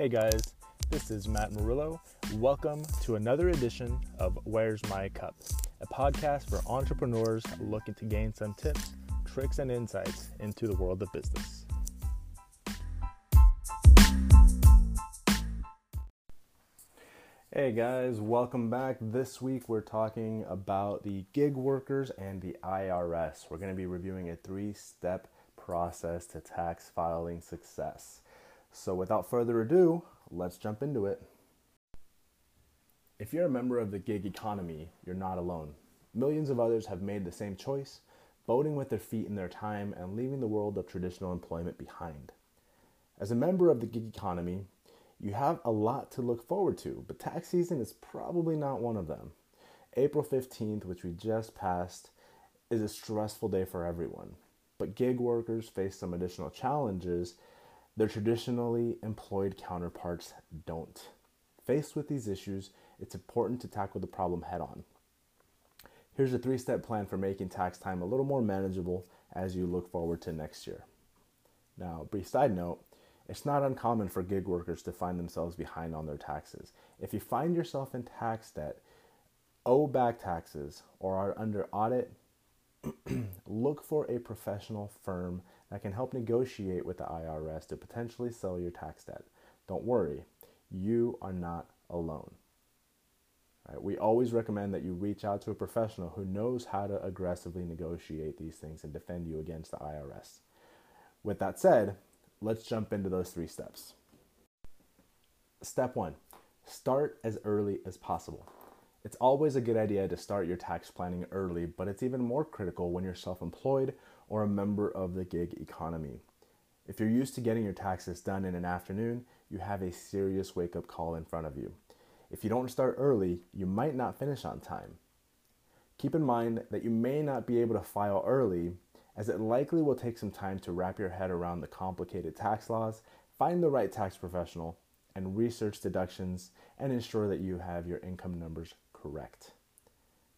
Hey guys, this is Matt Murillo. Welcome to another edition of Where's My Cup, a podcast for entrepreneurs looking to gain some tips, tricks, and insights into the world of business. Hey guys, welcome back. This week we're talking about the gig workers and the IRS. We're going to be reviewing a three step process to tax filing success. So, without further ado, let's jump into it. If you're a member of the gig economy, you're not alone. Millions of others have made the same choice, voting with their feet in their time and leaving the world of traditional employment behind. As a member of the gig economy, you have a lot to look forward to, but tax season is probably not one of them. April 15th, which we just passed, is a stressful day for everyone. But gig workers face some additional challenges their traditionally employed counterparts don't. Faced with these issues, it's important to tackle the problem head on. Here's a three step plan for making tax time a little more manageable as you look forward to next year. Now, brief side note it's not uncommon for gig workers to find themselves behind on their taxes. If you find yourself in tax debt, owe back taxes, or are under audit, look for a professional firm that can help negotiate with the IRS to potentially sell your tax debt. Don't worry, you are not alone. Right, we always recommend that you reach out to a professional who knows how to aggressively negotiate these things and defend you against the IRS. With that said, let's jump into those three steps. Step one start as early as possible. It's always a good idea to start your tax planning early, but it's even more critical when you're self employed or a member of the gig economy. If you're used to getting your taxes done in an afternoon, you have a serious wake up call in front of you. If you don't start early, you might not finish on time. Keep in mind that you may not be able to file early, as it likely will take some time to wrap your head around the complicated tax laws, find the right tax professional, and research deductions and ensure that you have your income numbers correct.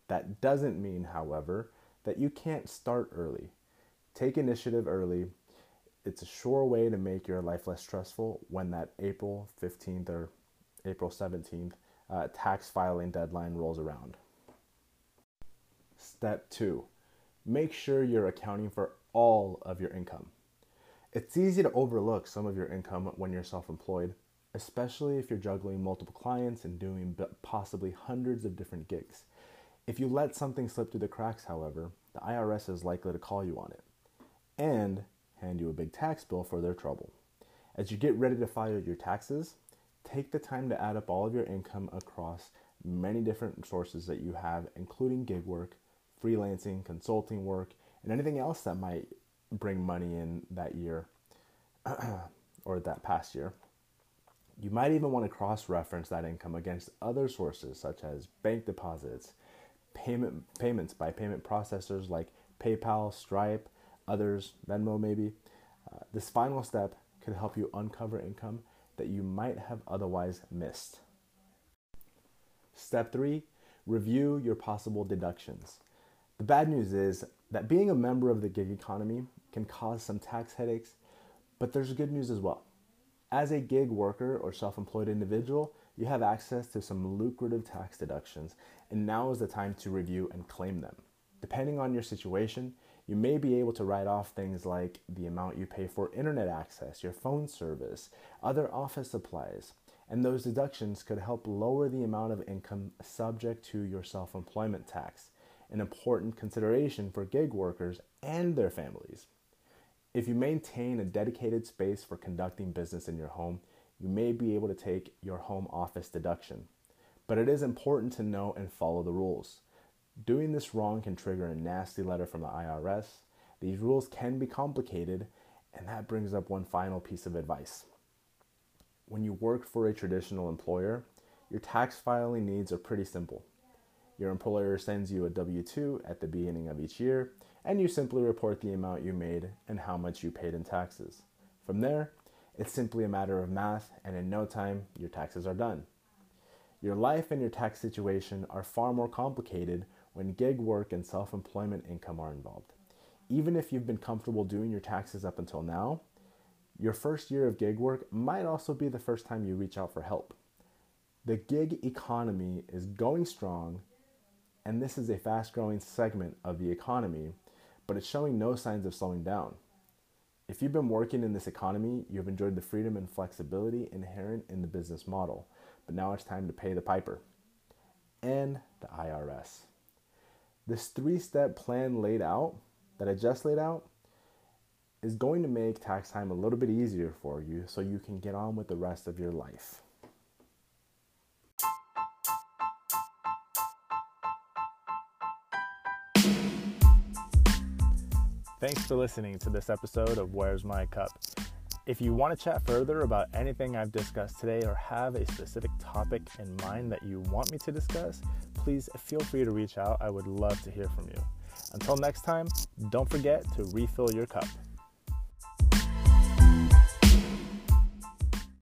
That doesn't mean, however, that you can't start early. Take initiative early. It's a sure way to make your life less stressful when that April 15th or April 17th uh, tax filing deadline rolls around. Step two, make sure you're accounting for all of your income. It's easy to overlook some of your income when you're self employed, especially if you're juggling multiple clients and doing possibly hundreds of different gigs. If you let something slip through the cracks, however, the IRS is likely to call you on it and hand you a big tax bill for their trouble. As you get ready to file your taxes, take the time to add up all of your income across many different sources that you have, including gig work, freelancing, consulting work, and anything else that might bring money in that year or that past year. You might even want to cross reference that income against other sources such as bank deposits, payment payments by payment processors like PayPal, Stripe, others, Venmo maybe. Uh, this final step could help you uncover income that you might have otherwise missed. Step three, review your possible deductions. The bad news is that being a member of the gig economy can cause some tax headaches, but there's good news as well. As a gig worker or self employed individual, you have access to some lucrative tax deductions, and now is the time to review and claim them. Depending on your situation, you may be able to write off things like the amount you pay for internet access, your phone service, other office supplies, and those deductions could help lower the amount of income subject to your self employment tax, an important consideration for gig workers and their families. If you maintain a dedicated space for conducting business in your home, you may be able to take your home office deduction. But it is important to know and follow the rules. Doing this wrong can trigger a nasty letter from the IRS. These rules can be complicated, and that brings up one final piece of advice. When you work for a traditional employer, your tax filing needs are pretty simple. Your employer sends you a W 2 at the beginning of each year, and you simply report the amount you made and how much you paid in taxes. From there, it's simply a matter of math, and in no time, your taxes are done. Your life and your tax situation are far more complicated when gig work and self employment income are involved. Even if you've been comfortable doing your taxes up until now, Your first year of gig work might also be the first time you reach out for help. The gig economy is going strong, and this is a fast growing segment of the economy, but it's showing no signs of slowing down. If you've been working in this economy, you've enjoyed the freedom and flexibility inherent in the business model, but now it's time to pay the piper and the IRS. This three step plan laid out that I just laid out is going to make tax time a little bit easier for you so you can get on with the rest of your life. Thanks for listening to this episode of Where's My Cup. If you want to chat further about anything I've discussed today or have a specific topic in mind that you want me to discuss, please feel free to reach out. I would love to hear from you. Until next time, don't forget to refill your cup.